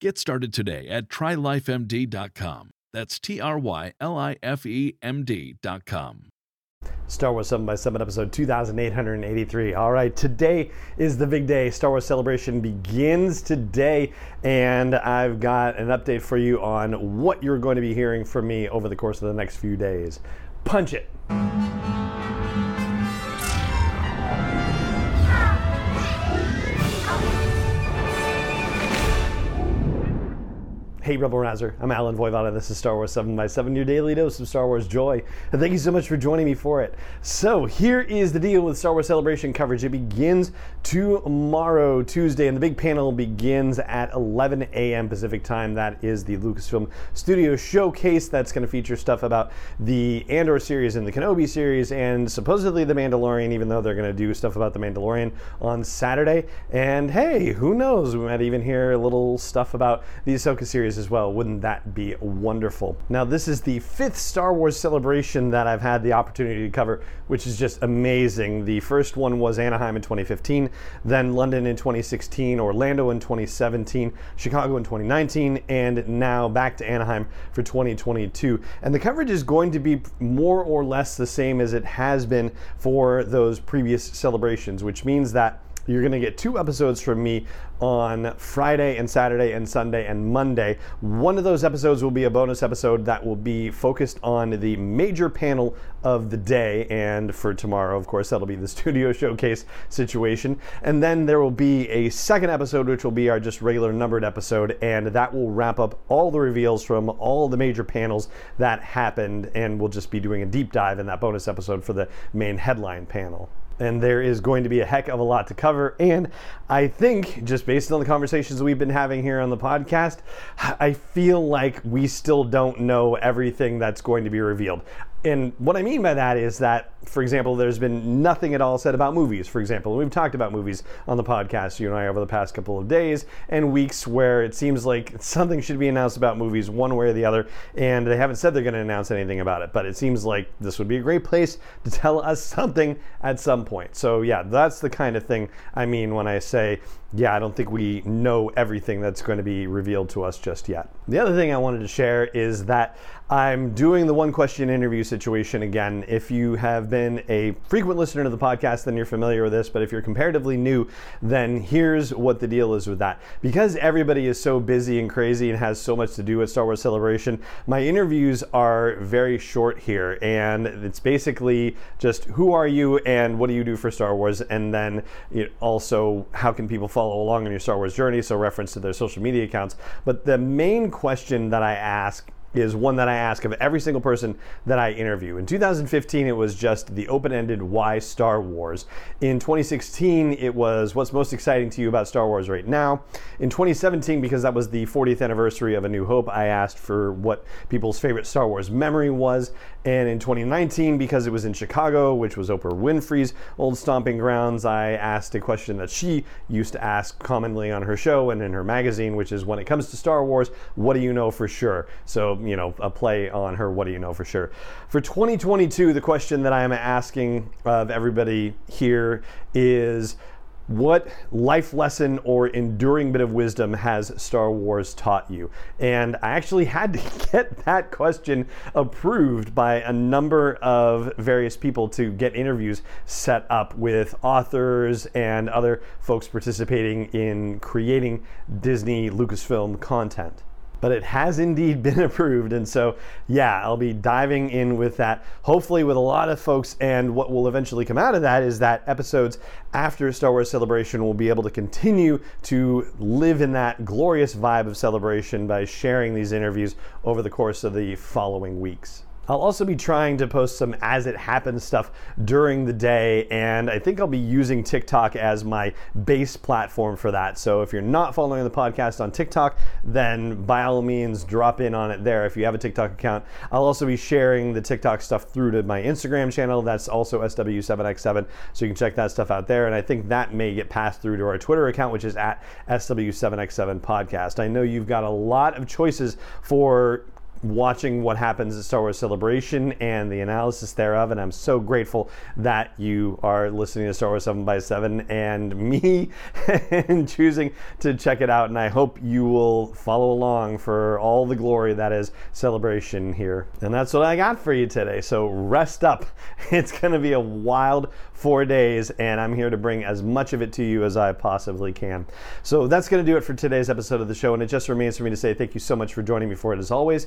Get started today at trylifemd.com. That's T R Y L I F E M D.com. Star Wars 7 by 7 episode 2883. All right, today is the big day. Star Wars Celebration begins today, and I've got an update for you on what you're going to be hearing from me over the course of the next few days. Punch it. Hey, Rebel Rouser. I'm Allen Voivod, and this is Star Wars 7 by 7 your daily dose of Star Wars joy. And thank you so much for joining me for it. So, here is the deal with Star Wars Celebration coverage. It begins tomorrow, Tuesday, and the big panel begins at 11 a.m. Pacific time. That is the Lucasfilm Studio Showcase. That's going to feature stuff about the Andor series and the Kenobi series, and supposedly The Mandalorian, even though they're going to do stuff about The Mandalorian on Saturday. And hey, who knows? We might even hear a little stuff about the Ahsoka series as well. Wouldn't that be wonderful? Now, this is the fifth Star Wars celebration that I've had the opportunity to cover, which is just amazing. The first one was Anaheim in 2015, then London in 2016, Orlando in 2017, Chicago in 2019, and now back to Anaheim for 2022. And the coverage is going to be more or less the same as it has been for those previous celebrations, which means that you're going to get two episodes from me on Friday and Saturday and Sunday and Monday. One of those episodes will be a bonus episode that will be focused on the major panel of the day. And for tomorrow, of course, that'll be the studio showcase situation. And then there will be a second episode, which will be our just regular numbered episode. And that will wrap up all the reveals from all the major panels that happened. And we'll just be doing a deep dive in that bonus episode for the main headline panel and there is going to be a heck of a lot to cover. And I think, just based on the conversations we've been having here on the podcast, I feel like we still don't know everything that's going to be revealed. And what I mean by that is that, for example, there's been nothing at all said about movies, for example. We've talked about movies on the podcast, you and I, over the past couple of days and weeks where it seems like something should be announced about movies one way or the other, and they haven't said they're going to announce anything about it. But it seems like this would be a great place to tell us something at some point. So, yeah, that's the kind of thing I mean when I say yeah, I don't think we know everything that's going to be revealed to us just yet. The other thing I wanted to share is that I'm doing the one question interview situation again. If you have been a frequent listener to the podcast, then you're familiar with this. But if you're comparatively new, then here's what the deal is with that. Because everybody is so busy and crazy and has so much to do at Star Wars Celebration, my interviews are very short here. And it's basically just who are you and what do you do for Star Wars? And then also, how can people follow along on your Star Wars journey, so reference to their social media accounts. But the main question that I ask is one that I ask of every single person that I interview. In 2015, it was just the open ended why Star Wars. In 2016, it was what's most exciting to you about Star Wars right now. In 2017, because that was the 40th anniversary of A New Hope, I asked for what people's favorite Star Wars memory was. And in 2019, because it was in Chicago, which was Oprah Winfrey's old stomping grounds, I asked a question that she used to ask commonly on her show and in her magazine, which is when it comes to Star Wars, what do you know for sure? So, you know, a play on her what do you know for sure. For 2022, the question that I am asking of everybody here is what life lesson or enduring bit of wisdom has Star Wars taught you? And I actually had to get that question approved by a number of various people to get interviews set up with authors and other folks participating in creating Disney Lucasfilm content. But it has indeed been approved. And so, yeah, I'll be diving in with that, hopefully, with a lot of folks. And what will eventually come out of that is that episodes after Star Wars Celebration will be able to continue to live in that glorious vibe of celebration by sharing these interviews over the course of the following weeks. I'll also be trying to post some as it happens stuff during the day, and I think I'll be using TikTok as my base platform for that. So if you're not following the podcast on TikTok, then by all means drop in on it there if you have a TikTok account. I'll also be sharing the TikTok stuff through to my Instagram channel. That's also SW7X7, so you can check that stuff out there. And I think that may get passed through to our Twitter account, which is at SW7X7 Podcast. I know you've got a lot of choices for watching what happens at Star Wars Celebration and the analysis thereof. And I'm so grateful that you are listening to Star Wars 7 by 7 and me and choosing to check it out. And I hope you will follow along for all the glory that is Celebration here. And that's what I got for you today. So rest up. It's going to be a wild four days, and I'm here to bring as much of it to you as I possibly can. So that's going to do it for today's episode of the show. And it just remains for me to say thank you so much for joining me for it as always